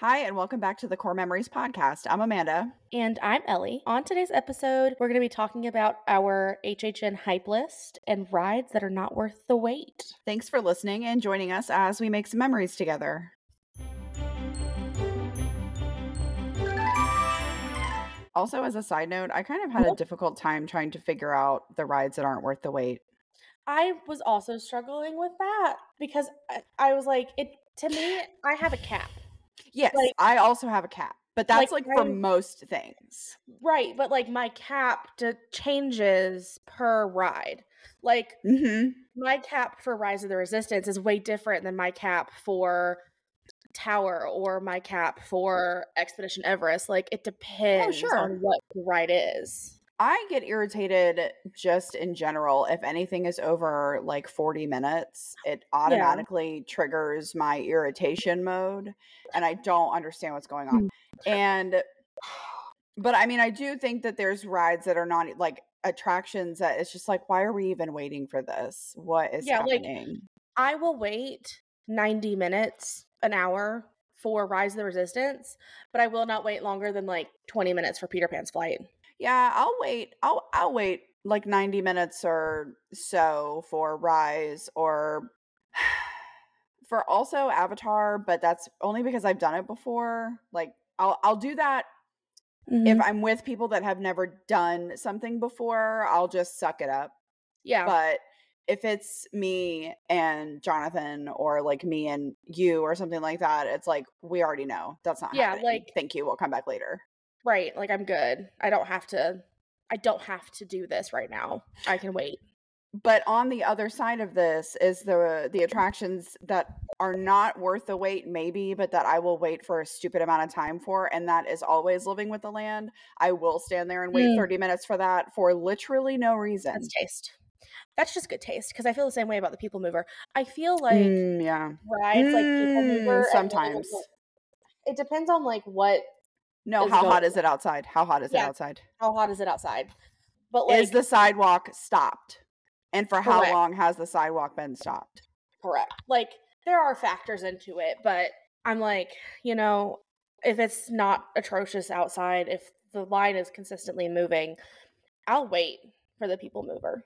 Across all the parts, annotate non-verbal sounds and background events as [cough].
Hi, and welcome back to the Core Memories podcast. I'm Amanda. And I'm Ellie. On today's episode, we're going to be talking about our HHN hype list and rides that are not worth the wait. Thanks for listening and joining us as we make some memories together. Also, as a side note, I kind of had a difficult time trying to figure out the rides that aren't worth the wait. I was also struggling with that because I, I was like, it to me, I have a cap. Yes, Like- I also have a cap, but that's Like, like, for I- most things. Right, but like my cap d- changes per ride. Like hmm my cap for Rise of the Resistance is way different than my cap for Tower or my cap for Expedition Everest. Like it depends sure. on what the ride is. I get irritated just in general. If anything is over like 40 minutes, it automatically triggers my irritation mode and I don't understand what's going on. Mm. And, [sighs] but I mean, I do think that there's rides that are not like attractions that it's just like, why are we even waiting for this? What is Yeah, like, happening? I will wait 90 minutes, an hour for Rise of the Resistance, but I will not wait longer than like 20 minutes for Peter Pan's flight. Yeah, I'll wait. I'll I'll wait like 90 minutes or so for Rise or [sighs] for also Avatar, but that's only because I've done it before. Like I'll I'll do that Mm-hmm. if I'm with people that have never done something before, I'll just suck it up. yeah. But if it's me and Jonathan or like me and you or something like that, it's like we already know. That's not Yeah, happening. like- thank you. We'll come back later. Right. Like I'm good. I don't have to I don't have to do this right now. I can wait. but on the other side of this is the the attractions that are not worth the wait maybe but that i will wait for a stupid amount of time for and that is always living with the land i will stand there and wait Mm. 30 minutes for that for literally no reason That's taste. That's just good taste because I feel the same way about the People Mover. I feel like Mm, yeah rides like People Mm, Mover and Living with sometimes. It depends on like what no how hot is it outside how hot is Yeah. it outside how hot is it outside. But like is the sidewalk stopped and for how Correct. long has the sidewalk been stopped correct. Like there are factors into it, but I'm like, you know, if it's not atrocious outside, if the line is consistently moving, I'll wait for the People Mover.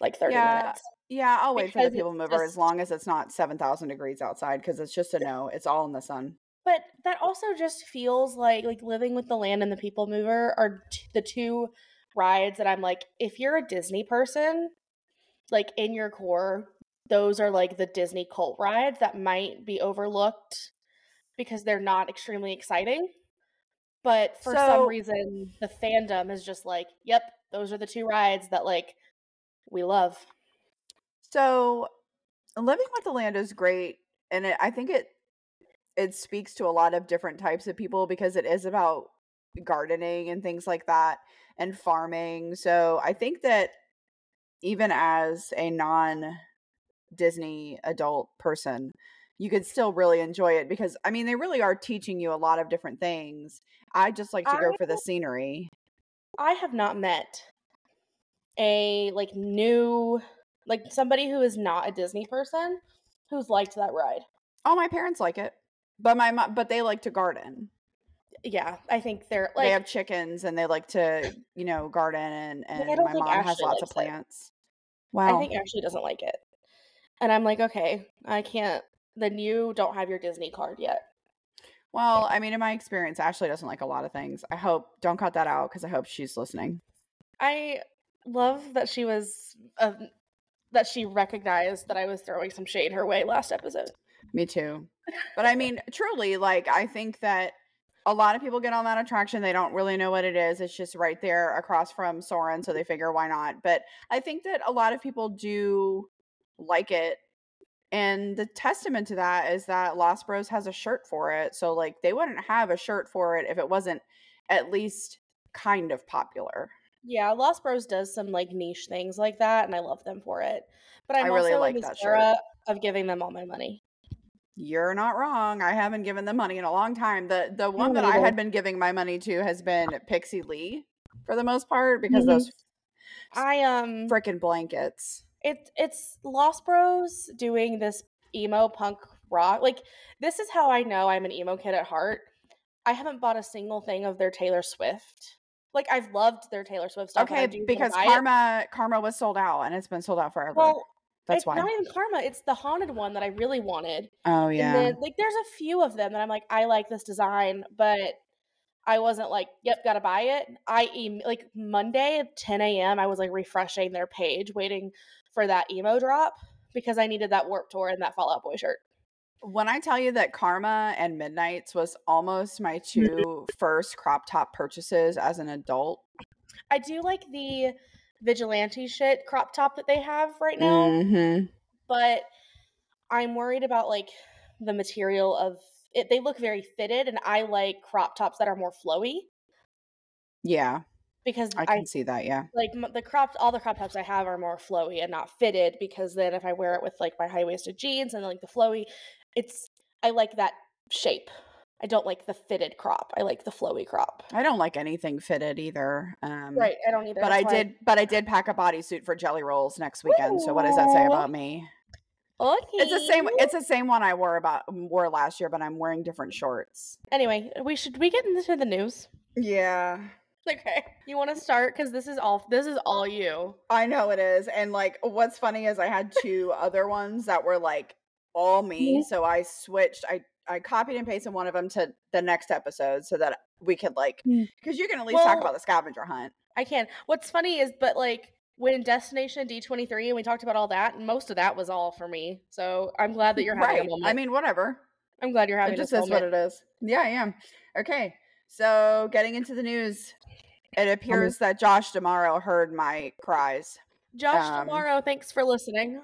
Like 30 Yeah. minutes. yeah i'll wait for the people mover as long as it's not 7000 degrees outside because it's just a no it's all in the sun But that also just feels like like living with the land and the people mover are t- the two rides that I'm like if you're a Disney person, like in your core, those are like the Disney cult rides that might be overlooked because they're not extremely exciting. But for So- some reason the fandom is just like, yep, those are the two rides that like we love. So, living with the land is great, and it, I think it it speaks to a lot of different types of people because it is about gardening and things like that and farming. So, I think that even as a non Disney adult person, you could still really enjoy it because I mean they really are teaching you a lot of different things. I just like to go for the scenery. I have not met a like new like somebody who is not a Disney person who's liked that ride. Oh, my parents like it. But my mom, but they like to garden. Yeah, I think they're like they have chickens and they like to, you know, garden and and my mom has lots of likes it. plants. Wow. I think Ashley doesn't like it. And I'm like, okay, I can't then you don't have your Disney card yet. well, I mean, in my experience, Ashley doesn't like a lot of things. I hope don't cut that out because I hope she's listening. I love that she was uh, that she recognized that I was throwing some shade her way last episode. Me too. But I [laughs] mean, truly, like I think that a lot of people get on that attraction. They don't really know what it is. It's just right there across from Soarin', so they figure why not. But I think that a lot of people do like it. And the testament to that is that Lost Bros has a shirt for it. So like they wouldn't have a shirt for it if it wasn't at least kind of popular. Yeah, Lost Bros does some like niche things like that, and I love them for it. But I'm I really also like in this that shirt. era of giving them all my money. You're not wrong. I haven't given them money in a long time. The the one that I had been giving my money to has been Pixie Lee for the most part because Mhm. those I um, freaking blankets. it it's Lost Bros doing this emo punk rock. Like this is how I know I'm an emo kid at heart I haven't bought a single thing of their Taylor Swift. Like I've loved their Taylor Swift stuff. Okay, because buy it. Karma Karma was sold out and it's been sold out forever. Well, That's it's why. not even Karma. It's the haunted one that I really wanted. oh yeah. And then like there's a few of them that I'm like, I like this design, but I wasn't like, yep, gotta buy it. I em- like Monday at 10 a.m. I was like refreshing their page, waiting for that emo drop because I needed that Warped Tour and that Fall Out Boy shirt. when I tell you that Karma and Midnights was almost my mm-hmm. two first crop top purchases as an adult. I do like the vigilante shit crop top that they have right now, Mhm. but I'm worried about like the material of it. They look very fitted, and I like crop tops that are more flowy Yeah, because I I can see that. Yeah. like the crop all the crop tops I have are more flowy and not fitted because then if I wear it with like my high waisted jeans and like the flowy, it's I like that shape. I don't like the fitted crop. I like the flowy crop. I don't like anything fitted either. Um, Right, I don't either. But I did. But I did pack a bodysuit for Jelly Rolls next weekend. So what does that say about me? Okay. It's the same. It's the same one I wore about wore last year, but I'm wearing different shorts. Anyway, we should we get into the news. Yeah. [laughs] Okay. You want to start because this is all this is all you. I know it is. And like what's funny is I had two other ones that were like all me. Mhm. So I switched I I copied and pasted one of them to the next episode so that we could like because you can at least talk about the scavenger hunt. I can. What's funny is, but like when Destination D twenty three and we talked about all that, and most of that was all for me. So I'm glad that [laughs] you're having Right. a moment. I mean, whatever. I'm glad you're having It just this is what it is. Yeah, I am. Okay. So getting into the news, it appears that Josh D'Amaro heard my cries. Josh Um, tomorrow, thanks for listening.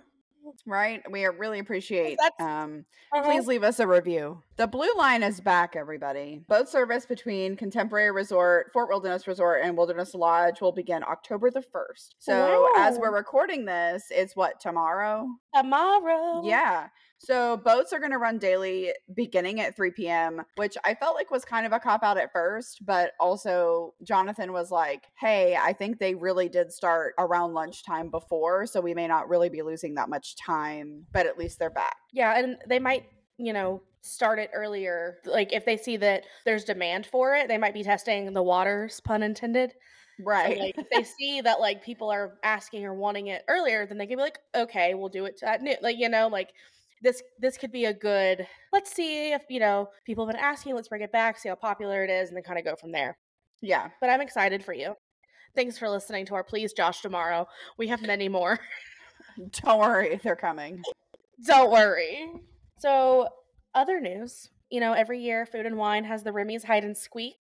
Right? We really appreciate that's- um Uh-huh. please leave us a review. The Blue Line is back, everybody. Boat service between Contemporary Resort, Fort Wilderness Resort, and Wilderness Lodge will begin October the 1st. So, as we're recording this, it's what, tomorrow? tomorrow. Yeah. So, boats are going to run daily beginning at 3 p.m., which I felt like was kind of a cop out at first, but also Jonathan was like, hey, I think they really did start around lunchtime before. So, we may not really be losing that much time, but at least they're back. Yeah, and they might, you know, start it earlier. Like if they see that there's demand for it, they might be testing the waters, pun intended. So, Right. like if they [laughs] see that like people are asking or wanting it earlier, then they can be like, okay, we'll do it at noon. Like, you know, like this this could be a good let's see if, you know, people have been asking, let's bring it back, see how popular it is, and then kind of go from there. yeah. But I'm excited for you. Thanks for listening to our Please Josh tomorrow. We have many more. [laughs] Don't worry, they're coming. [laughs] Don't worry. So, other news. You know, every year Food and Wine has the Remy's Hide and Squeak.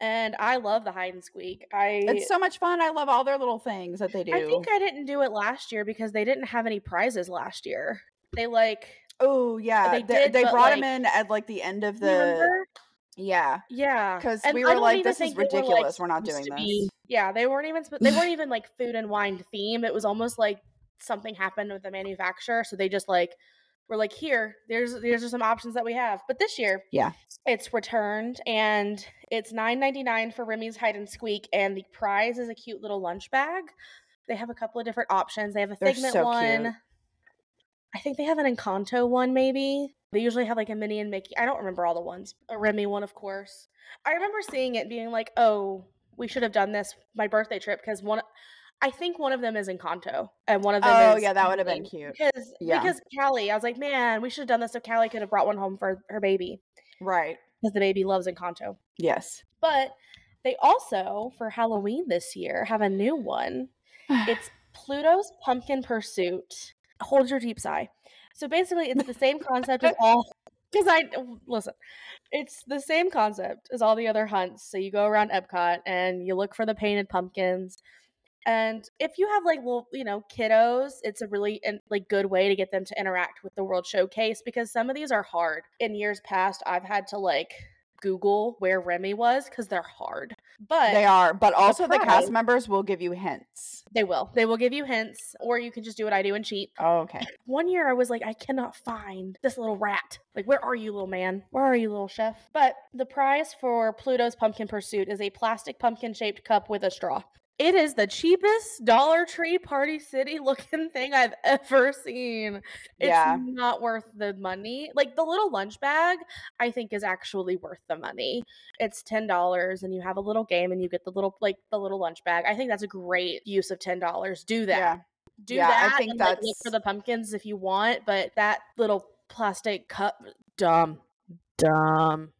And I love the hide and squeak. I It's so much fun. I love all their little things that they do. I think I didn't do it last year because they didn't have any prizes last year. They like oh yeah, they they, did, they brought like- them in at like the end of the remember? yeah. Yeah, Because we were like, this is they were, like, ridiculous. We're not doing this. be- Yeah, they weren't even they weren't even like food and wine theme. It was almost like something happened with the manufacturer, so they just like were like, here, there's there's are some options that we have. But this year, Yeah. it's returned and it's nine ninety nine for Remy's Hide and Squeak, and the prize is a cute little lunch bag. They have a couple of different options. They have a They're Figment so one. cute. I think they have an Encanto one, maybe. They usually have like a Minnie and Mickey. I don't remember all the ones. A Remy one, of course. I remember seeing it being like, oh, we should have done this my birthday trip because one, I think one of them is Encanto and one of them Oh yeah, that would have been cute. Because Yeah. because Callie, I was like, man, we should have done this if Callie could have brought one home for her baby Right. because the baby loves Encanto. Yes. But they also for Halloween this year have a new one. [sighs] It's Pluto's Pumpkin Pursuit. Hold your deep sigh. So basically, it's the same concept as [laughs] all. [laughs] Because I listen, it's the same concept as all the other hunts. So you go around Epcot and you look for the painted pumpkins. And if you have like little, you know, kiddos, it's a really in- like good way to get them to interact with the World Showcase because some of these are hard. In years past, I've had to like Google where Remy was because they're hard. But they are, but also the prize- cast members will give you hints. they will. They will give you hints, or you can just do what I do and cheat. Oh, okay. One year I was like, I cannot find this little rat. Like, where are you, little man? Where are you, little chef? But the prize for Pluto's Pumpkin Pursuit is a plastic pumpkin shaped cup with a straw. It is the cheapest Dollar Tree Party City [laughs] looking thing I've ever seen. It's Yeah. not worth the money. Like the little lunch bag, I think is actually worth the money. It's ten dollars, and you have a little game, and you get the little like the little lunch bag. I think that's a great use of ten dollars. Do that. Yeah. Do Yeah, I think and, like, look for the pumpkins if you want, but that little plastic cup, dumb, dumb.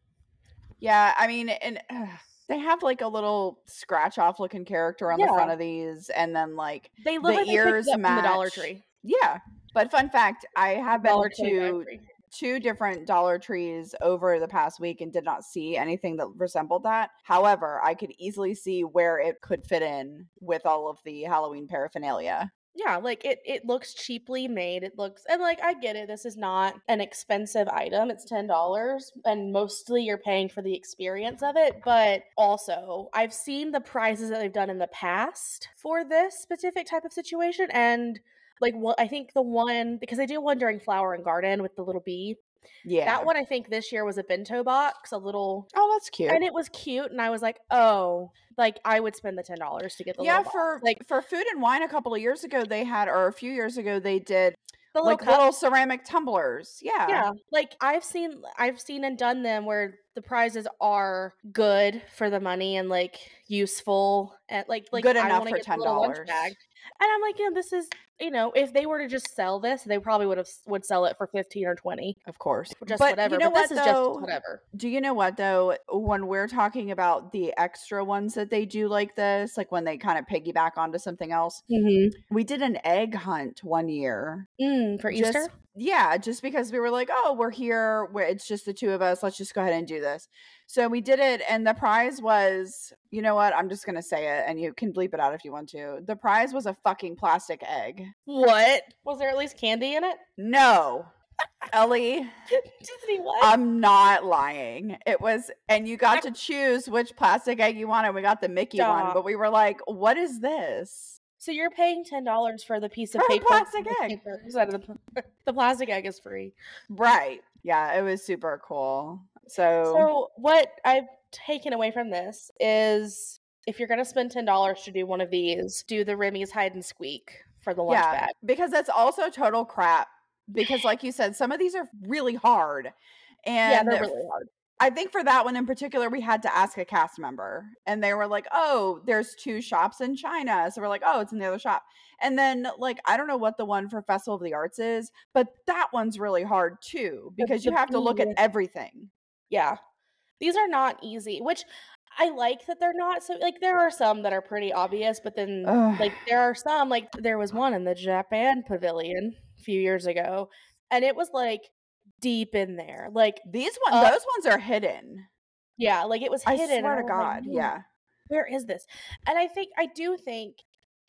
Yeah, I mean, and uh, they have like a little scratch off looking character on the front of these, and then like They look The like ears up from the Dollar. Tree. yeah. But fun fact, I have been Dollar to two different Dollar Trees over the past week and did not see anything that resembled that. However, I could easily see where it could fit in with all of the Halloween paraphernalia. Yeah, like it it looks cheaply made. It looks and like I get it. This is not an expensive item. It's $10 and mostly you're paying for the experience of it, but also I've seen the prizes that they've done in the past for this specific type of situation and like what I think the one because they do one during Flower and Garden with the little bee. Yeah. That one I think this year was a bento box, a little Oh, that's cute. and it was cute and I was like, "Oh, like I would spend the $10 to get the yeah, little box. for like for food and wine a couple of years ago they had or a few years ago they did the little like cup little ceramic tumblers. Yeah. Yeah, like I've seen I've seen and done them where the prizes are good for the money and like useful and like like Good I enough for get $10. bag. And I'm like, you know, this is you know, if they were to just sell this, they probably would have would sell it for fifteen or twenty, Of course. just but whatever. you know but what this is though? just whatever. Do you know what though? When we're talking about the extra ones that they do like this, like when they kind of piggyback onto something else, Mm-hmm. we did an egg hunt one year. Mm, for Just- Easter, Yeah, just because we were like, oh, we're here, where it's just the two of us. Let's just go ahead and do this. So we did it, and the prize was, you know what? I'm just gonna say it, and you can bleep it out if you want to. The prize was a fucking plastic egg. What was there at least candy in it? No, Ellie, [laughs] Disney what? I'm not lying. It was, and you got to [laughs] choose which plastic egg you wanted. We got the Mickey one, but we were like, what is this? so you're paying ten dollars for the piece of For paper. plastic the egg. the, [laughs] the plastic egg is free. Right. Yeah, it was super cool. So, So what I've taken away from this is if you're gonna spend ten dollars to do one of these, do the Remy's hide and squeak for the lunch yeah, bag. because that's also total crap. Because, like you said, some of these are really hard. And Yeah, they're really hard. I think for that one in particular, we had to ask a cast member, and they were like, "Oh, there's two shops in China," so we're like, "Oh, it's in the other shop." And then, like, I don't know what the one for Festival of the Arts is, but that one's really hard too because you have to look at everything. Yeah. These are not easy, which I like that they're not so like there are some that are pretty obvious, but then Ugh. like there are some like there was one in the Japan pavilion a few years ago, and it was like deep in there. Like These ones, Uh, those ones are hidden. yeah, like it was I hidden. and swear to was like, God, yeah. where is this? And I think I do think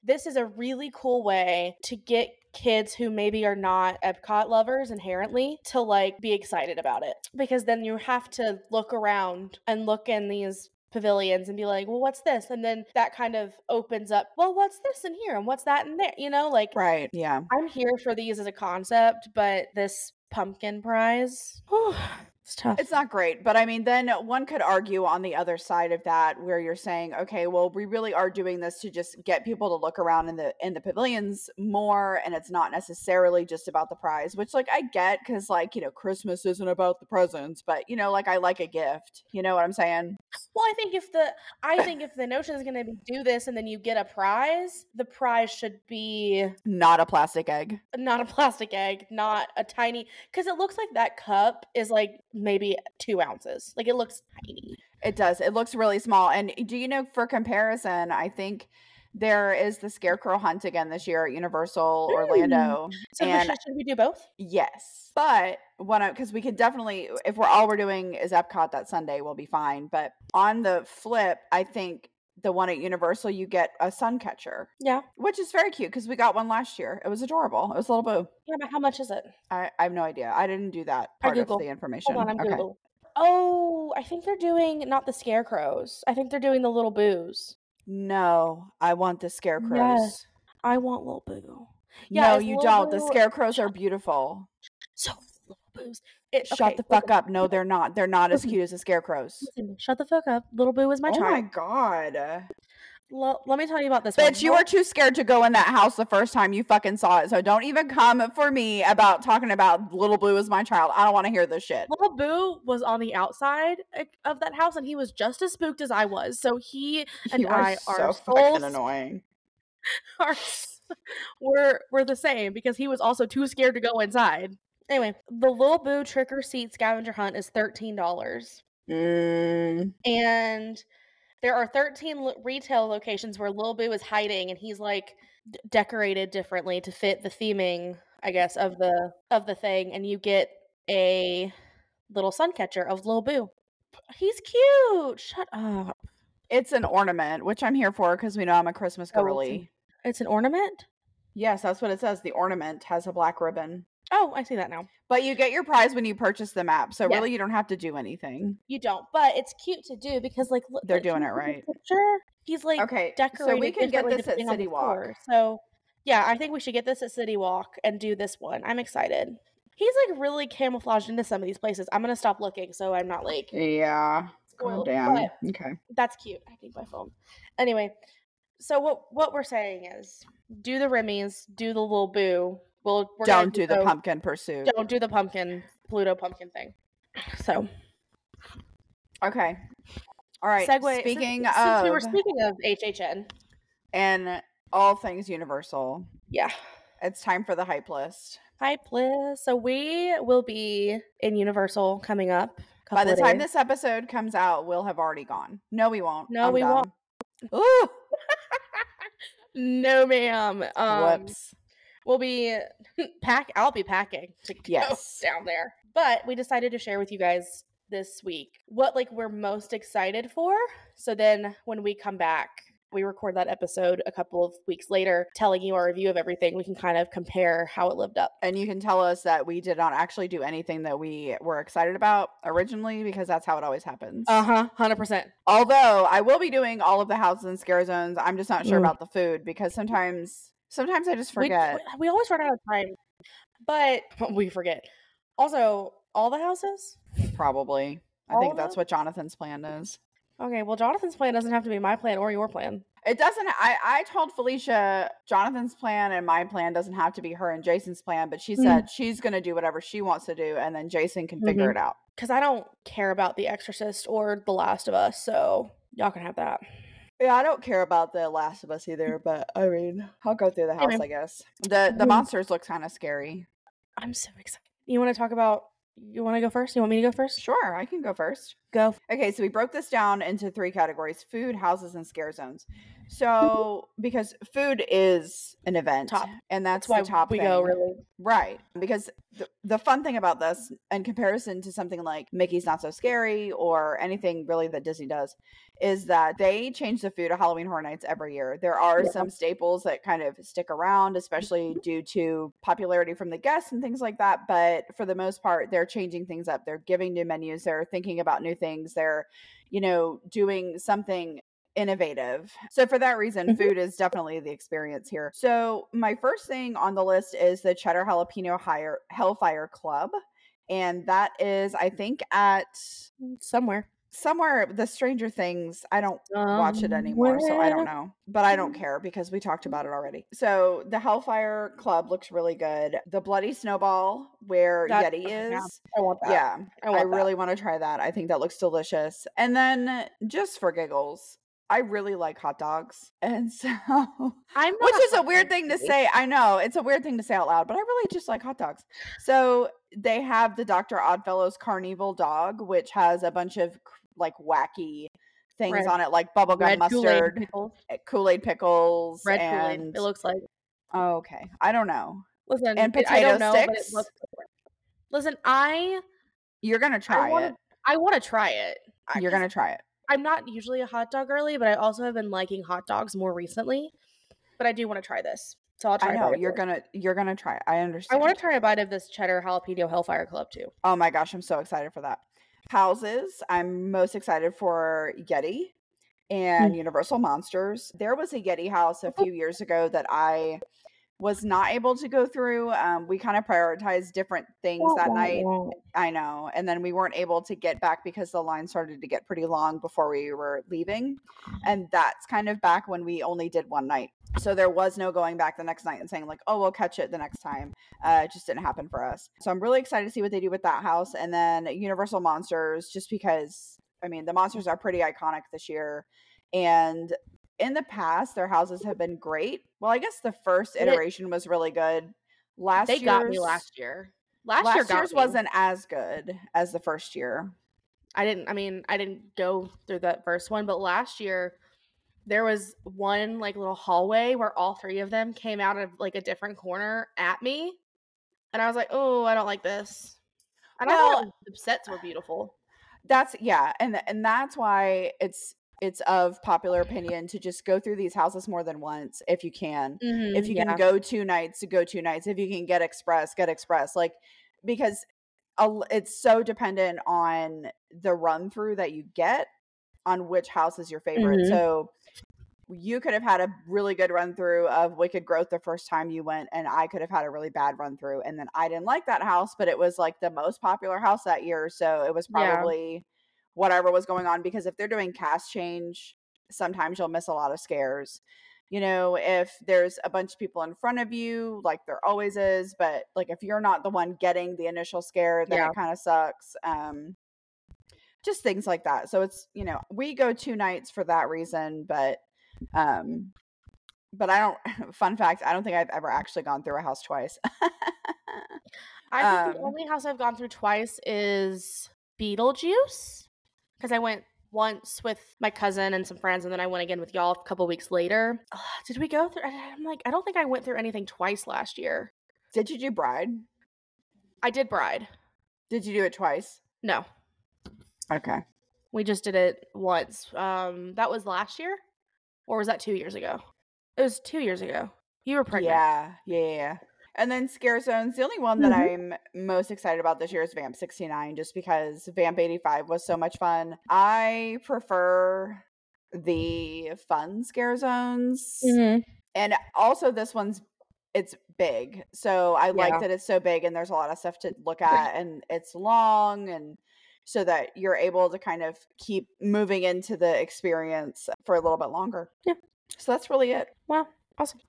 this is a really cool way to get kids who maybe are not Epcot lovers inherently to like be excited about it because then you have to look around and look in these pavilions and be like, "Well, what's this?" And then that kind of opens up, "Well, what's this in here and what's that in there?" You know, like Right. Yeah. I'm here for these as a concept, but this pumpkin prize, [sighs] whew, it's tough. It's not great, but I mean, then one could argue on the other side of that, where you're saying, okay, well, we really are doing this to just get people to look around in the in the pavilions more, and it's not necessarily just about the prize, which like I get because like you know Christmas isn't about the presents, but you know like I like a gift, you know what I'm saying? Well, I think if the I think if the notion is going to be do this and then you get a prize, the prize should be Not a plastic egg. not a plastic egg, not a tiny because it looks like that cup is like maybe two ounces. Like it looks tiny. It does. It looks really small. And do you know, for comparison, I think there is the scarecrow hunt again this year at Universal Mm. Orlando. So and should, should we do both? Yes. But one because we could definitely, if we're all we're doing is Epcot that Sunday, we'll be fine. But on the flip, I think the one at Universal, you get a sun catcher, Yeah. which is very cute because we got one last year. It was adorable. It was a little boo. Yeah, but how much is it? I, I have no idea. I didn't do that I part of the information. Hold on, I'm okay. Google. Oh, I think they're doing not the scarecrows. I think they're doing the little boos. No, I want the scarecrows. Yes. I want little boo. Yeah, no, you don't. The scarecrows are beautiful. So boos. It, Shut okay, the fuck up. No, they're not. They're not as cute as the scarecrows. listen, shut the fuck up. Little boo is my oh child. Oh my god. Well, let me tell you about this. Bitch, you were too scared to go in that house the first time you fucking saw it. So don't even come for me about talking about Little Boo is my child. I don't want to hear this shit. Little Boo was on the outside of that house, and he was just as spooked as I was. So he and You are I so [laughs] are fucking souls annoying. are we're we're the same because he was also too scared to go inside. Anyway, the Little Boo trick or seat scavenger hunt is thirteen dollars, Mm, and there are thirteen lo- retail locations where Little Boo is hiding, and he's like d- decorated differently to fit the theming, I guess, of the of the thing, and you get a little sun catcher of Little Boo. He's cute. Shut up. it's an ornament, which I'm here for because we know I'm a Christmas Oh, it's an- girly. It's an ornament. Yes, that's what it says. The ornament has a black ribbon. Oh, I see that now. But you get your prize when you purchase the map. So Yeah. really you don't have to do anything. You don't, but it's cute to do because like look, They're like, doing it right. Picture. He's like Okay. decorated. So we can get this at City Walk. store. So yeah, I think we should get this at City Walk and do this one. I'm excited. He's like really camouflaged into some of these places. I'm gonna stop looking so I'm not like Yeah. God spoiled. damn. Okay. that's cute. I think my phone. Anyway, so what what we're saying is do the Remy's, do the little boo. We'll we're Don't do the go- pumpkin pursuit. Don't do the pumpkin Pluto pumpkin thing. [sighs] So Okay. All right. segue. since- Speaking since, of we were speaking of HHN, and all things Universal, yeah, it's time for the hype list. hype list. So we will be in Universal coming up. By the time days. this episode comes out, we'll have already gone. No, we won't. No, I'm we won't. dumb. Ooh. [laughs] no, ma'am. Um, Whoops. We'll be [laughs] pack. I'll be packing to go Yes. [laughs] down there. But we decided to share with you guys this week what like we're most excited for. So then when we come back, we record that episode a couple of weeks later, telling you our review of everything. We can kind of compare how it lived up. And you can tell us that we did not actually do anything that we were excited about originally because that's how it always happens. Uh huh. Hundred percent. Although I will be doing all of the houses and scare zones. I'm just not sure Mm. about the food because sometimes sometimes I just forget. we we always run out of time, but [laughs] we forget. Also, all the houses. Probably. I think that's them? what Jonathan's plan is. Okay, well, Jonathan's plan doesn't have to be my plan or your plan. It doesn't I I told Felicia Jonathan's plan and my plan doesn't have to be her and Jason's plan, but she Mm. said she's going to do whatever she wants to do and then Jason can figure Mhm. it out. Because I don't care about The Exorcist or The Last of Us, so y'all can have that. Yeah, I don't care about the Last of Us either, but I mean, I'll go through the house, Anyway. I guess. The the Mhm. monsters look kind of scary. I'm so excited. You want to talk about? You want to go first? You want me to go first? Sure, I can go first. Go. Okay, so we broke this down into three categories: food, houses, and scare zones. So, because food is an event, Top. and that's, That's why top we thing. go really. Right. Because the, the fun thing about this, in comparison to something like Mickey's Not So Scary or anything really that Disney does, is that they change the food at Halloween Horror Nights every year. There are Yeah. some staples that kind of stick around, especially mm-hmm. due to popularity from the guests and things like that. But for the most part, they're changing things up. They're giving new menus, they're thinking about new things, they're, you know, doing something innovative. So for that reason, Mhm. food is definitely the experience here. So my first thing on the list is the Cheddar Jalapeno Higher Hellfire Club. And that is, I mm-hmm. think, at mm, Somewhere. somewhere the Stranger Things. I don't watch it anymore, so I don't know. But I don't mm-hmm. care because we talked about it already. So the Hellfire Club looks really good. The Bloody Snowball, where That- Yeti oh, yeah. is. I want that. Yeah, I I, want that. really want to try that. I think that looks delicious. And then just for giggles, I really like hot dogs. And [laughs] so I'm which is a weird thing to say. I know it's a weird thing to say out loud, but I really just like hot dogs. So they have the Dr. Oddfellows Carnival dog, which has a bunch of like wacky things Red- on it, like bubblegum Red mustard. Eh, Kool Aid pickles, Red and Kool-Aid. It looks like. oh, okay, I don't know. Listen, and it- I don't potato know, sticks? looks. Listen, I You're gonna try wanna- it. I want to try it. You're gonna try it. I'm not usually a hot dog girly, but I also have been liking hot dogs more recently. But I do want to try this, so I'll try. I know you're gonna you're gonna try it. I understand. I want to try a bite of this cheddar jalapeno Hellfire Club too. Oh my gosh, I'm so excited for that. Houses, I'm most excited for Yeti and Mm. Universal Monsters. There was a Yeti house a [laughs] few years ago that I was not able to go through. Um, we kind of prioritized different things that night. I know. And then we weren't able to get back because the line started to get pretty long before we were leaving. And that's kind of back when we only did one night. So there was no going back the next night and saying, like, oh, we'll catch it the next time. Uh, it just didn't happen for us. So I'm really excited to see what they do with that house. And then Universal Monsters, just because, I mean, the monsters are pretty iconic this year. And in the past, their houses have been great. Well, I guess the first iteration was really good. Last they got me last year. Last, last year year's wasn't as good as the first year. I didn't. I mean, I didn't go through that first one, but last year there was one like little hallway where all three of them came out of like a different corner at me, and I was like, "Oh, I don't like this." And well, I thought the sets were beautiful. That's yeah, and and that's why it's it's of popular opinion to just go through these houses more than once if you can. Mm-hmm, if you can go two nights, to go two nights. If you can get express, get express. Like because it's so dependent on the run through that you get on which house is your favorite. Mm-hmm. So you could have had a really good run through of Wicked Growth the first time you went, and I could have had a really bad run through. And then I didn't like that house, but it was like the most popular house that year. So it was probably yeah whatever was going on because if they're doing cast change, sometimes you'll miss a lot of scares. You know, if there's a bunch of people in front of you, like there always is, but like if you're not the one getting the initial scare, then yeah. it kind of sucks. Um just things like that. So it's, you know, we go two nights for that reason, but um but I don't [laughs] fun fact, I don't think I've ever actually gone through a house twice. [laughs] I think um, the only house I've gone through twice is Beetlejuice because I went once with my cousin and some friends, and then I went again with y'all a couple weeks later. did we go through? I'm like, I don't think I went through anything twice last year. Did you do Bride? I did Bride. Did you do it twice? No. Okay. We just did it once. Um, that was last year, or was that two years ago? It was two years ago. You were pregnant. Yeah, yeah, yeah. And then Scare Zones, the only one that mm-hmm. I'm most excited about this year is Vamp 69, just because Vamp 85 was so much fun. I prefer the fun Scare Zones. Mm-hmm. And also, this one's it's big. So I yeah. like that it's so big and there's a lot of stuff to look at and it's long and so that you're able to kind of keep moving into the experience for a little bit longer. Yeah. So that's really it. Wow. Awesome.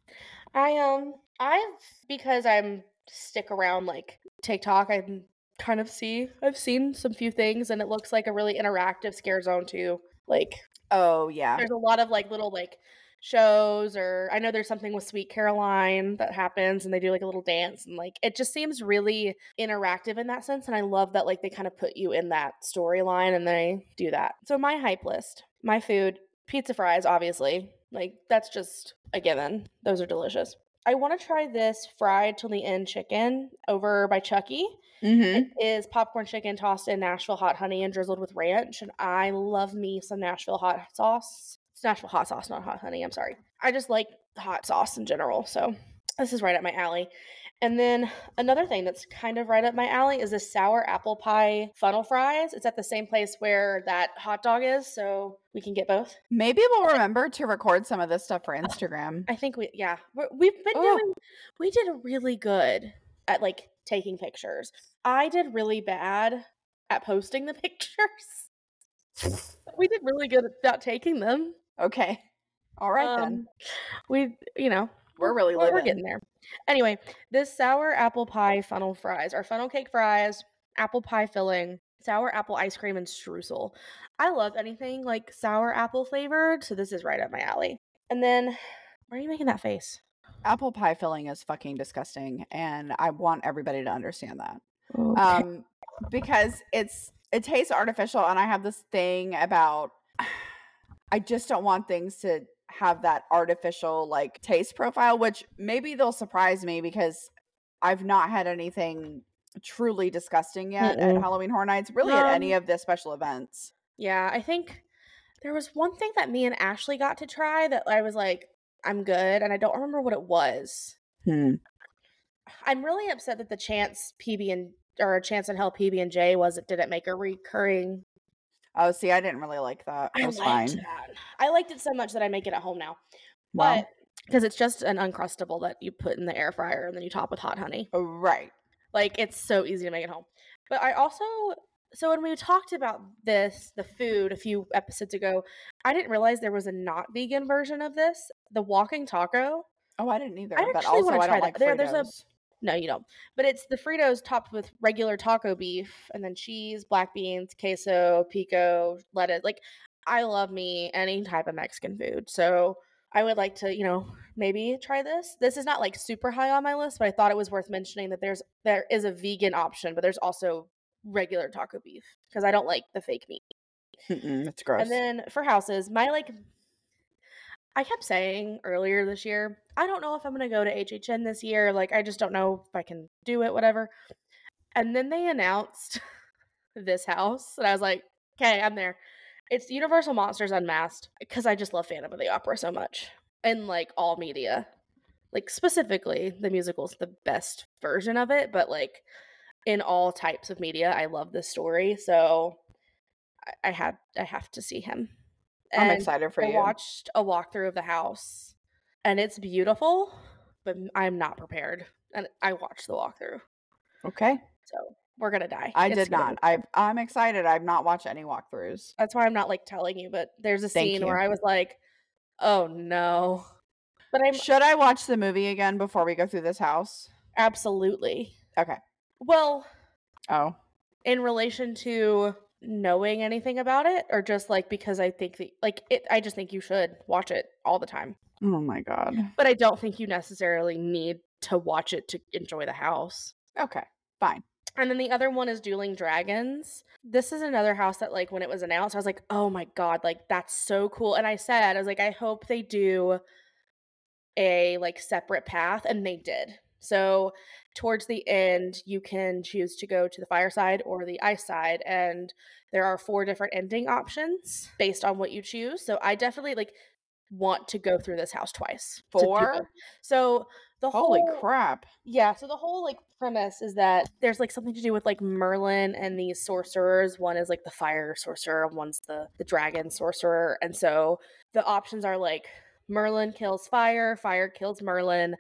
I um I've because I'm stick around like TikTok, I kind of see I've seen some few things and it looks like a really interactive scare zone too. Like oh yeah. There's a lot of like little like shows or I know there's something with Sweet Caroline that happens and they do like a little dance and like it just seems really interactive in that sense and I love that like they kind of put you in that storyline and they do that. So my hype list, my food, pizza fries obviously. Like that's just a given. Those are delicious. I want to try this fried till the end chicken over by Chucky. Mm-hmm. It is popcorn chicken tossed in Nashville hot honey and drizzled with ranch. And I love me some Nashville hot sauce. It's Nashville hot sauce, not hot honey. I'm sorry. I just like hot sauce in general. So this is right up my alley. And then another thing that's kind of right up my alley is the sour apple pie funnel fries. It's at the same place where that hot dog is, so we can get both. Maybe we'll remember to record some of this stuff for Instagram. I think we, yeah, we have been oh. doing. We did really good at like taking pictures. I did really bad at posting the [laughs] pictures. we did really good about taking them. Okay. All right um, then. We, you know, we're really living. We're getting there. Anyway, this sour apple pie funnel fries are funnel cake fries, apple pie filling, sour apple ice cream, and streusel. I love anything like sour apple flavored, so this is right up my alley. And then, why are you making that face? Apple pie filling is fucking disgusting, and I want everybody to understand that. Okay. Um, because it's it tastes artificial, and I have this thing about [sighs] I just don't want things to have that artificial like taste profile, which maybe they'll surprise me because I've not had anything truly disgusting yet Mm-mm. at Halloween Horror Nights, really um, at any of the special events. Yeah, I think there was one thing that me and Ashley got to try that I was like, I'm good, and I don't remember what it was. Hmm. I'm really upset that the chance PB and or a chance in hell PB and J was it didn't make a recurring Oh, see, I didn't really like that. It was I fine. That. I liked it so much that I make it at home now. Well, but because it's just an uncrustable that you put in the air fryer and then you top with hot honey. Oh, right. Like it's so easy to make at home. But I also so when we talked about this, the food a few episodes ago, I didn't realize there was a not vegan version of this, the walking taco. Oh, I didn't either. I but actually also, wanna I try don't that. like There- there's a- Fritos. No, you don't. But it's the Fritos topped with regular taco beef and then cheese, black beans, queso, pico, lettuce. Like I love me any type of Mexican food. So I would like to, you know, maybe try this. This is not like super high on my list, but I thought it was worth mentioning that there's there is a vegan option, but there's also regular taco beef because I don't like the fake meat. Mm-mm, it's gross. And then for houses, my like I kept saying earlier this year, I don't know if I'm going to go to HHN this year. Like I just don't know if I can do it whatever. And then they announced [laughs] this house and I was like, "Okay, I'm there." It's Universal Monsters Unmasked because I just love Phantom of the Opera so much. And like all media. Like specifically, the musical's the best version of it, but like in all types of media, I love this story. So I, I had I have to see him. I'm excited for you. I you. watched a walkthrough of the house, and it's beautiful, but I'm not prepared. And I watched the walkthrough, Okay. so we're gonna die. I It's did gonna not. I've I'm excited. I've not watched any walkthroughs. That's why I'm not like telling you. But there's a Thank scene where. I was like, "Oh no!" But I'm Should I watch the movie again before we go through this house? absolutely Okay. well Oh. in relation to knowing anything about it, or just like because I think that like it. I just think you should watch it all the time. Oh my god. But I don't think you necessarily need to watch it to enjoy the house. Okay. Fine. And then the other one is Dueling Dragons. This is another house that, like, when it was announced, I was like, oh my God, like, that's so cool. And I said, I was like, I hope they do a, like, separate path. And they did. So towards the end, you can choose to go to the fireside or the ice side. And there are four different ending options based on what you choose. So I definitely, like, want to go through this house twice. Four? So the Holy whole crap. yeah, so the whole like premise is that there's like something to do with like Merlin and these sorcerers. One is like the fire sorcerer, and one's the the dragon sorcerer. And so the options are like Merlin kills fire, fire kills Merlin,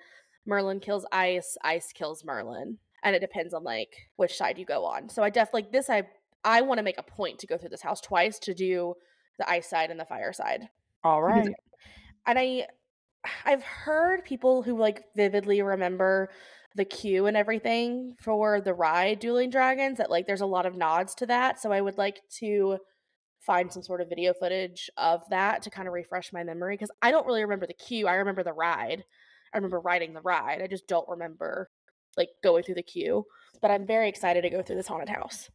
Merlin kills ice, ice kills Merlin. And it depends on like which side you go on. So I def like this I I want to make a point to go through this house twice to do the ice side and the fire side All right. And I I've heard people who like vividly remember the queue and everything for the ride Dueling Dragons that like there's a lot of nods to that. So I would like to find some sort of video footage of that to kind of refresh my memory because I don't really remember the queue. I remember the ride. I remember riding the ride. I just don't remember like going through the queue. But I'm very excited to go through this haunted house.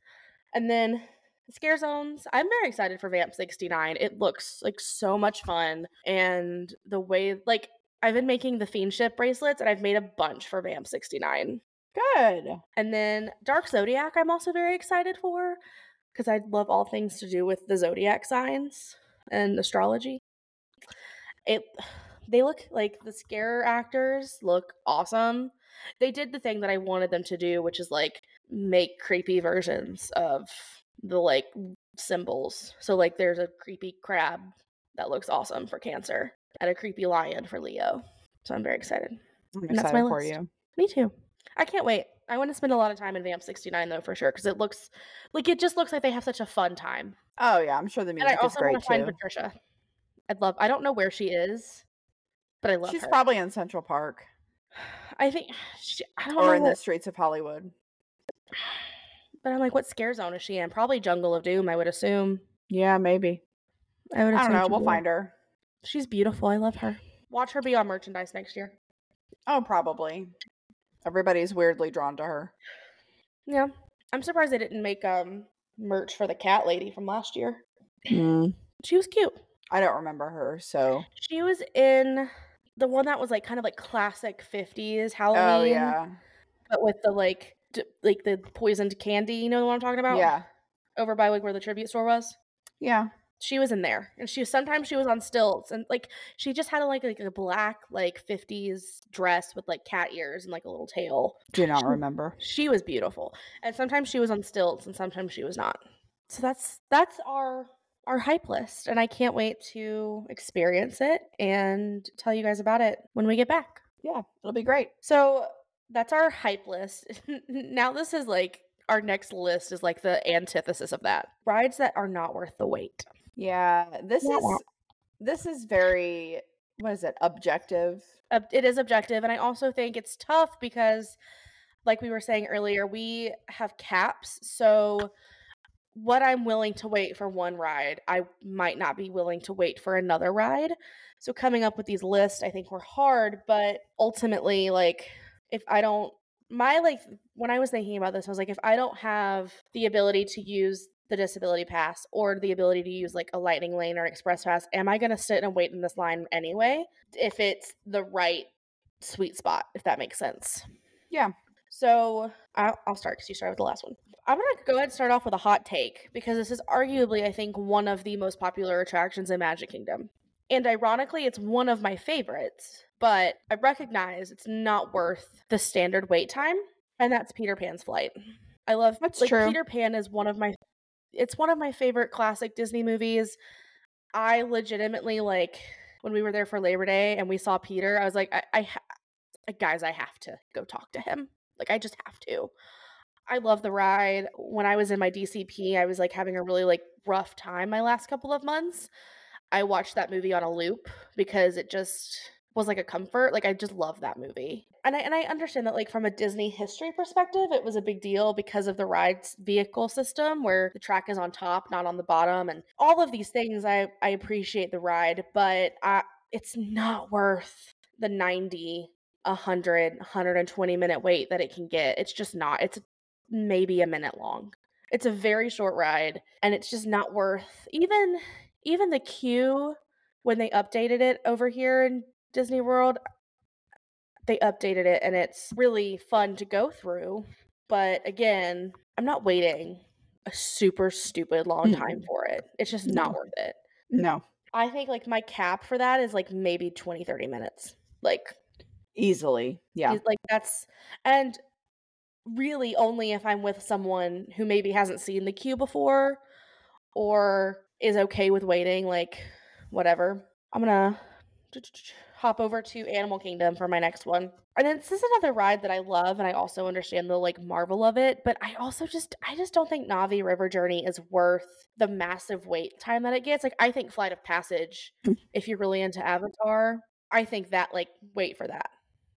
And then scare zones. I'm very excited for Vamp 69. It looks like so much fun. And the way, like, I've been making the Fiendship bracelets and I've made a bunch for Vamp 69. Good. And then Dark Zodiac, I'm also very excited for because I love all things to do with the zodiac signs and astrology. It they look like the scare actors look awesome. They did the thing that I wanted them to do, which is like make creepy versions of the like symbols. So like there's a creepy crab that looks awesome for Cancer and a creepy lion for Leo. So I'm very excited. I'm And that's excited my for list. you. Me too. I can't wait. I want to spend a lot of time in Vamp 69 though for sure because it looks like it just looks like they have such a fun time. Oh yeah, I'm sure the music And I music is also great want to find too. Patricia. I'd love. I don't know where she is, but I love She's her. probably in Central Park I think she, I don't or know. in the streets of Hollywood. but I'm like, what scare zone is she in? Probably Jungle of Doom. I would assume. Yeah, maybe. I would. I don't know. We'll be find her. She's beautiful. I love her. Watch her be on merchandise next year. Oh, probably. Everybody's weirdly drawn to her. Yeah, I'm surprised they didn't make um merch for the cat lady from last year. She was cute. I don't remember her, so. She was in the one that was like kind of like classic 50s Halloween. Oh yeah, But with the like d- like the poisoned candy, you know what I'm talking about? yeah, Over by like where the tribute store was. yeah. She was in there. And she was sometimes she was on stilts and like she just had a, like like a black like 50s dress with like cat ears and like a little tail. Do you not She- remember. She was beautiful. And sometimes she was on stilts and sometimes she was not. So that's that's our our hype list. And I can't wait to experience it and tell you guys about it when we get back. Yeah, it'll be great. So that's our hype list. [laughs] now, this is like our next list is like the antithesis of that rides that are not worth the wait. Yeah, this Wah, is this is very what is it? Objective. ob- it is objective and i also think it's tough because like we were saying earlier we have caps so what i'm willing to wait for one ride i might not be willing to wait for another ride so coming up with these lists i think were hard but ultimately like if i don't my like when i was thinking about this i was like if i don't have the ability to use the disability pass or the ability to use like a lightning lane or express pass am i going to sit and wait in this line anyway if it's the right sweet spot if that makes sense Yeah. So i'll, I'll start because you started with the last one. I'm going to go ahead and start off with a hot take because this is arguably i think one of the most popular attractions in magic kingdom. And ironically it's one of my favorites but i recognize it's not worth the standard wait time and that's peter pan's flight. I love That's like true. peter pan is one of my it's one of my favorite classic disney movies. I legitimately like when we were there for labor day and we saw peter i was like i, I like, guys i have to go talk to him like i just have to. I love the ride. When i was in my dcp i was like having a really like rough time my last couple of months. I watched that movie on a loop because it just was like a comfort. Like i just love that movie. And i and i understand that like from a disney history perspective it was a big deal because of the rides vehicle system where the track is on top not on the bottom and all of these things. I i appreciate the ride but i it's not worth the 90 100 120 minute wait that it can get. It's just not it's maybe a minute long. It's a very short ride and it's just not worth even even the queue when they updated it over here in disney world they updated it and it's really fun to go through but again i'm not waiting a super stupid long mm. time Mm-mm. for it. It's just not worth it. No. i think like my cap for that is like maybe 20 30 minutes. Like Easily. Yeah. Like that's and really only if I'm with someone who maybe hasn't seen the queue before or is okay with waiting, like whatever. I'm gonna [tsk] hop over to Animal Kingdom for my next one. And then this is another ride that I love and I also understand the like marvel of it, but I also just I just don't think Na'vi River Journey is worth the massive wait time that it gets. Like I think Flight of Passage, mm. if you're really into Avatar, I think that like wait for that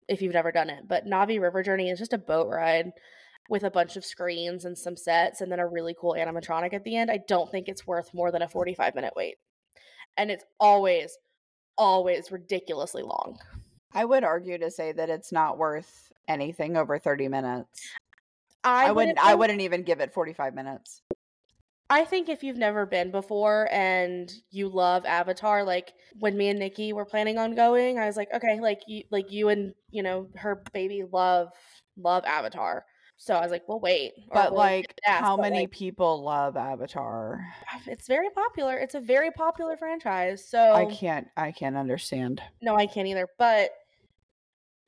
if you've never done it. But Na'vi River Journey is just a boat ride with a bunch of screens and some sets and then a really cool animatronic at the end. I don't think it's worth more than a 45 minute wait. And it's always, always ridiculously long. I would argue to say that it's not worth anything over 30 minutes. I, I, wouldn't I wouldn't even give it 45 minutes. I think if you've never been before and you love Avatar, like when me and Nikki were planning on going, I was like, okay, like you, like you and you know her baby love love Avatar. So I was like, well, wait, But we'll like asked, how but, many like, people love Avatar? Uh, it's very popular. It's a very popular franchise. So I can't I can't understand. no, I can't either. But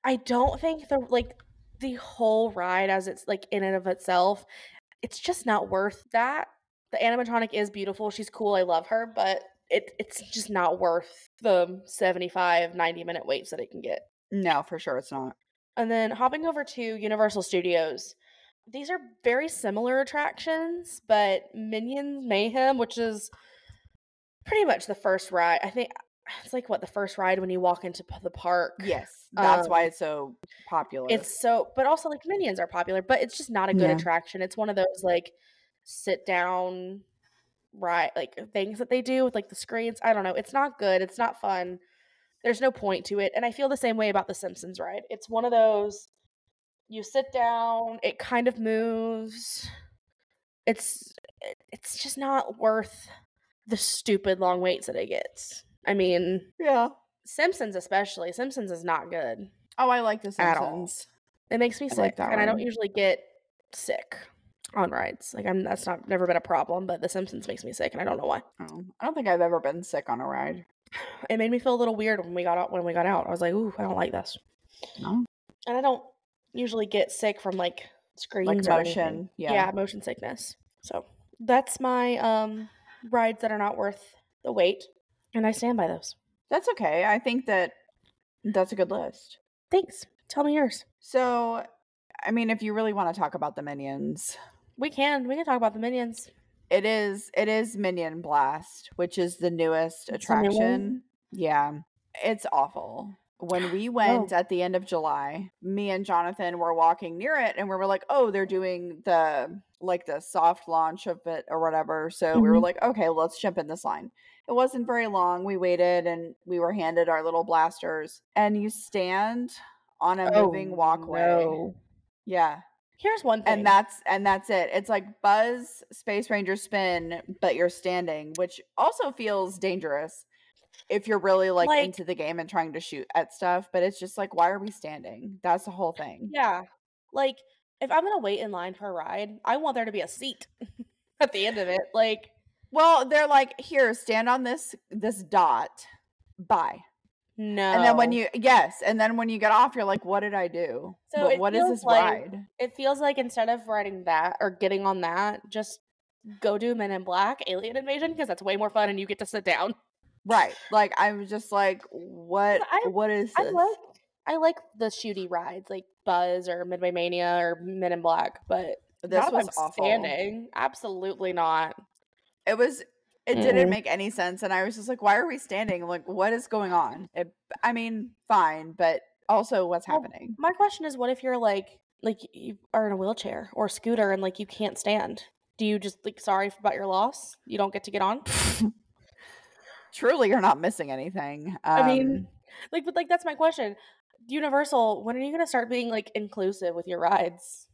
I don't think the like the whole ride as it's like in and of itself, it's just not worth that. The animatronic is beautiful. She's cool. I love her, but it it's just not worth the 75 90 minute waits that it can get. No, for sure it's not. And then hopping over to Universal Studios. These are very similar attractions, but Minions Mayhem, which is pretty much the first ride. I think it's like what the first ride when you walk into p- the park. Yes. That's why Um, it's so popular. It's so, but also like Minions are popular, but it's just not a good Yeah. attraction. It's one of those like sit down ride like things that they do with like the screens. I don't know. It's not good. It's not fun. There's no point to it. And I feel the same way about the Simpsons ride. It's one of those you sit down, it kind of moves. It's it's just not worth the stupid long waits that it gets. I mean, yeah. Simpsons especially. Simpsons is not good. Oh, I like the. Simpsons. It makes me sick, like and I don't usually get sick on rides. Like I'm, that's not never been a problem. But The Simpsons makes me sick, and I don't know why. Oh, I don't think I've ever been sick on a ride. [sighs] It made me feel a little weird when we got out. When we got out, I was like, "Ooh, I don't like this," No. and I don't usually get sick from like screens Like or anything. motion. Yeah. yeah, motion sickness. So that's my um rides that are not worth the wait, and I stand by those. That's okay. I think that that's a good list. Thanks. Tell me yours. So, I mean, if you really want to talk about the minions, We can. We can talk about the minions. it is it is Minion Blast, which is the newest It's a new attraction. Yeah. It's awful. When we [gasps] went at the end of July, me and Jonathan were walking near it and we were like, "Oh, they're doing the like the soft launch of it or whatever." So we were Mhm. like, "Okay, let's jump in this line." It wasn't very long. We waited and we were handed our little blasters and you stand on a moving walkway. Oh, no. Yeah. Here's one thing. And that's and that's it. It's like Buzz Space Ranger spin, but you're standing, which also feels dangerous if you're really like, Like- into the game and trying to shoot at stuff. But it's just like, why are we standing? That's the whole thing. yeah, like if I'm gonna wait in line for a ride, I want there to be a seat [laughs] at the end of it. Like, Well, they're like, here, stand on this this dot. Bye. No. And then when you yes, and then when you get off, you're like, what did I do? So What- what is this like- ride? it feels like instead of riding that or getting on that, just go do Men in Black Alien Invasion because that's way more fun and you get to sit down. Right. Like I'm just like, what I- what is I like I like the shooty rides like Buzz or Midway Mania or Men in Black, but this was standing. Absolutely not. it was it didn't Mm-mm. make any sense and i was just like why are we standing like what is going on it, i mean fine but also what's Well, happening My question is, what if you're like like you are in a wheelchair or a scooter and like you can't stand? Do you just like sorry about your loss? You don't get to get on? [laughs] truly you're not missing anything um, I mean, like, but like that's my question. Universal, when are you gonna start being like inclusive with your rides?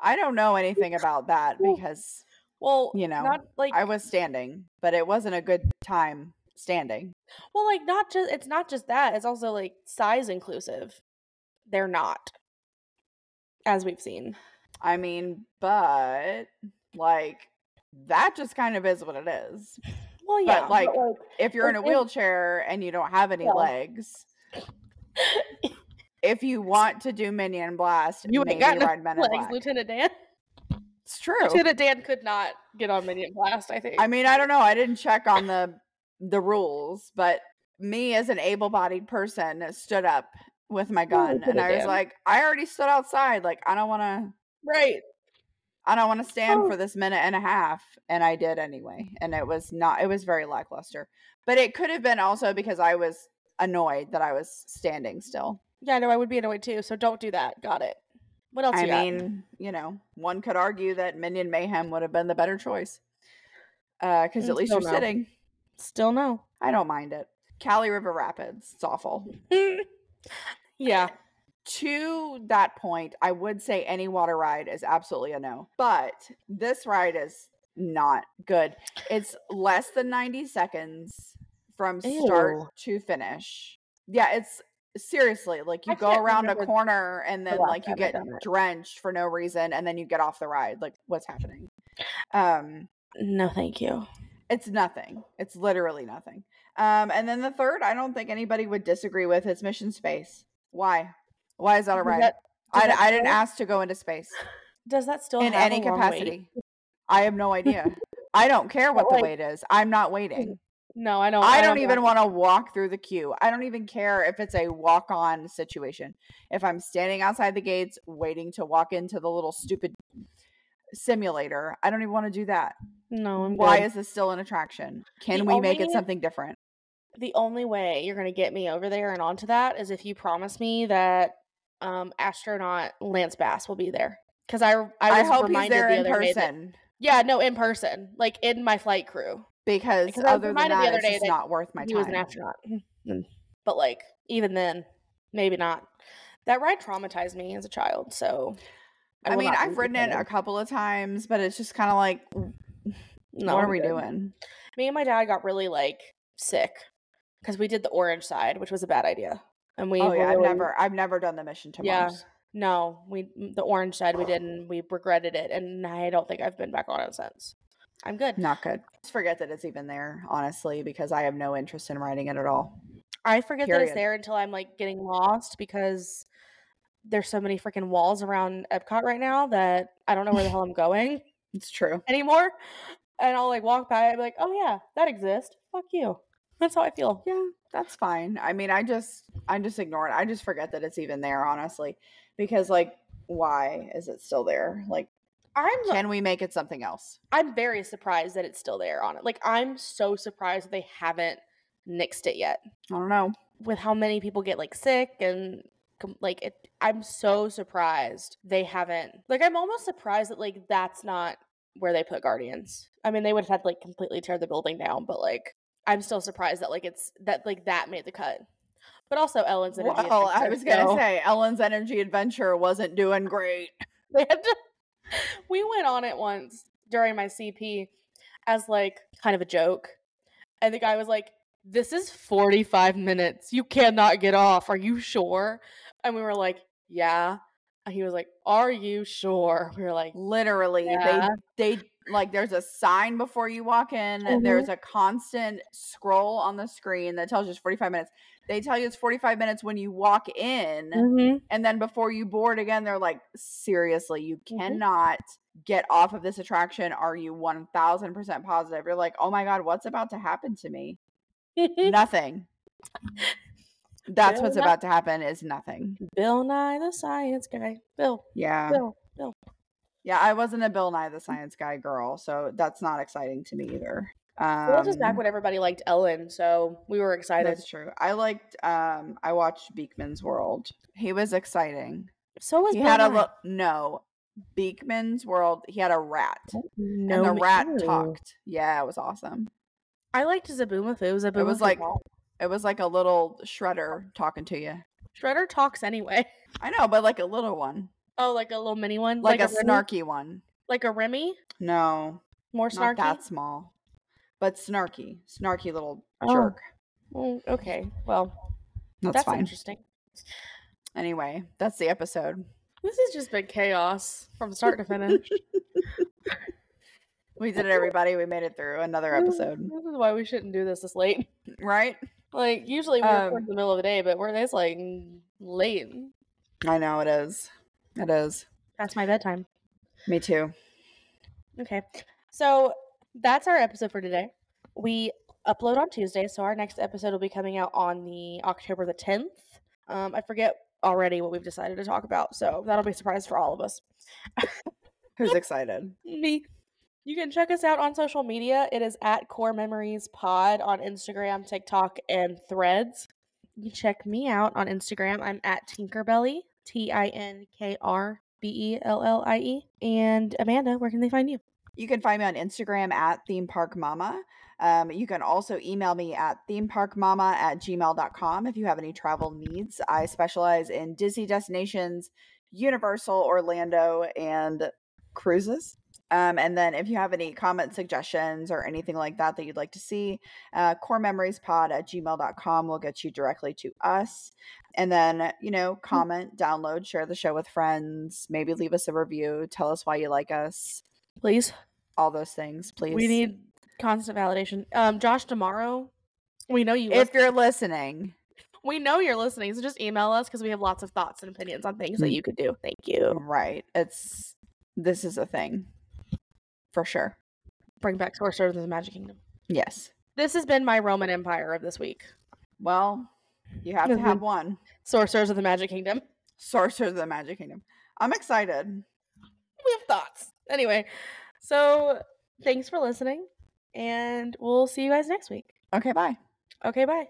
i don't know anything about that because Well, You know, not like i was standing but it wasn't a good time standing well, like not just it's not just that. It's also like size inclusive. They're not, as we've seen. i mean but like that just kind of is what it is Well, yeah, like, like if you're in a wheelchair and you don't have any Yeah. legs [laughs] if you want to do minion blast you ain't got no ride men in legs, Lieutenant Dan. It's true Lieutenant Dan could not get on Minion Blast. I think. I mean, I don't know. I didn't check on the the rules, but me as an able-bodied person stood up with my gun look and I was Dan. like, I already stood outside. Like, I don't want to right. I don't want to stand Oh. for this minute and a half, and I did anyway. And it was not it was very lackluster. But it could have been also because I was annoyed that I was standing still. Yeah, no, I would be annoyed too. So don't do that. Got it. What else? I you mean, you know, one could argue that Minion Mayhem would have been the better choice. Uh, because Mm, at least you're no. sitting. still no. I don't mind it. Kali River Rapids, it's awful. [laughs] yeah. To that point, I would say any water ride is absolutely a no. But this ride is not good. It's less than 90 seconds from start Ew. to finish. Yeah, it's seriously like you I go around a corner and then like you get drenched for no reason and then you get off the ride. Like what's happening? Um No, thank you. it's nothing. It's literally nothing. Um, and then the third, I don't think anybody would disagree with. It's mission space. Why? Why is that a ride? that- I, that I didn't still- ask to go into space Does that still in any a long wait? capacity. I have no idea. [laughs] I don't care what the like, wait is. I'm not waiting. No, I don't. I don't even want to walk through the queue. I don't even care if it's a walk on situation. If I'm standing outside the gates waiting to walk into the little stupid simulator, I don't even want to do that. No, I'm Why good. is this still an attraction? Can The we make it something different? the only way you're gonna get me over there and onto that is if you promise me that um astronaut Lance Bass will be there. Because I I I, was hope he's there the in day that- person yeah, no, in person, like in my flight crew. Because Because other than reminded the that, other it's day just not worth my he time. was an astronaut. [laughs] Mm. But like even then, maybe not. That ride traumatized me as a child. So I, will mean, I've ridden it a couple of times, but it's just kind of like, No, what are I'm we good. doing? Me and my dad got really like sick because we did the orange side, which was a bad idea. And we oh yeah, I've never, I've never done the mission to Yeah. Mars. No, we the orange side we did and we regretted it and I don't think I've been back on it since. I'm good. Not good. Just forget that it's even there, honestly, because I have no interest in writing it at all. I forget that it's there until I'm like getting lost because there's so many freaking walls around Epcot right now that I don't know where the hell I'm going [laughs] It's true. anymore. and I'll like walk by and be like, oh yeah, that exists. Fuck you. That's how I feel. Yeah, that's fine. I mean, I just I just ignore it. I just forget that it's even there, honestly. Because like why is it still there? Like I'm can we make it something else? I'm very surprised that it's still there on it. Like I'm so surprised that they haven't nixed it yet. I don't know. With how many people get like sick and like it I'm so surprised they haven't. Like I'm almost surprised that like that's not where they put Guardians. I mean, they would have had to like completely tear the building down, but like I'm still surprised that like it's that like that made the cut. But also Ellen's energy. Well, I Adventure, was gonna so say Ellen's Energy Adventure wasn't doing great. [laughs] they had to. [laughs] We went on it once during my CP as like kind of a joke, and the guy was like, "This is 45 minutes. You cannot get off. Are you sure?" And we were like, "Yeah." And he was like, "Are you sure?" We were like, Literally, Yeah. they they like there's a sign before you walk in. Mhm. There's a constant scroll on the screen that tells you it's 45 minutes. They tell you it's 45 minutes when you walk in. Mhm. And then before you board again, they're like, seriously, you Mhm. cannot get off of this attraction. Are you 1000% positive? You're like, oh my God, what's about to happen to me? [laughs] nothing. That's what's Nye- about to happen is nothing. Bill Nye the Science Guy. Bill. Yeah. Bill. Bill. Yeah, I wasn't a Bill Nye the Science Guy girl, so that's not exciting to me either. Um, was just back when everybody liked Ellen, so we were excited. That's true. I liked um I watched Beakman's World. He was exciting. So was He had a look no. Beakman's World, he had a rat. No, and the rat ew. talked. Yeah, it was awesome. I liked Zoboomafoo. Zoboomafoo It was like it was like a little shredder talking to you. Shredder talks anyway. [laughs] I know, but like a little one. Oh, like a little mini one, Like, a, Remy? snarky one. like a Remy, No, more not snarky. that small. But snarky. Snarky little Oh. jerk. Mm, okay, well, That's, that's, fine. interesting. Anyway, that's the episode. This has just been chaos from start to finish. [laughs] We did it, everybody. We made it through another episode. This is why we shouldn't do this this late. Right? Like usually we're Um, in the middle of the day, but we're it's like late. I know it is. It is. That's my bedtime. Me too. Okay. So that's our episode for today. We upload on Tuesday, so our next episode will be coming out on the October the 10th. Um, I forget already what we've decided to talk about, so that'll be a surprise for all of us. [laughs] Who's excited? Me. You can check us out on social media. It is at Core Memories Pod on Instagram, TikTok, and Threads. You check me out on Instagram. I'm at Tinkerbelly, T I N K R B E L L I E. And Amanda, where can they find you? You can find me on Instagram at theme park mama. Um, you can also email me at themeparkmama at gmail.com if you have any travel needs. I specialize in Disney destinations, Universal, Orlando, and cruises. Um, and then if you have any comment suggestions or anything like that that you'd like to see, uh, core memories pod at gmail.com will get you directly to us. And then, you know, comment, download, share the show with friends, maybe leave us a review, tell us why you like us, Please. all those things, please. We need constant validation. Um, Josh D'Amaro, we know you. if listen. you're listening, we know you're listening, so just email us because we have lots of thoughts and opinions on things that Mm. you could do. Thank you. right? It's this is a thing for sure. Bring back Sorcerers of the Magic Kingdom. Yes. This has been my Roman Empire of this week. Well, you have to have one. Sorcerers of the Magic Kingdom. Sorcerers of the Magic Kingdom. I'm excited. We have thoughts. Anyway, so thanks for listening, and we'll see you guys next week. Okay, bye. Okay, bye.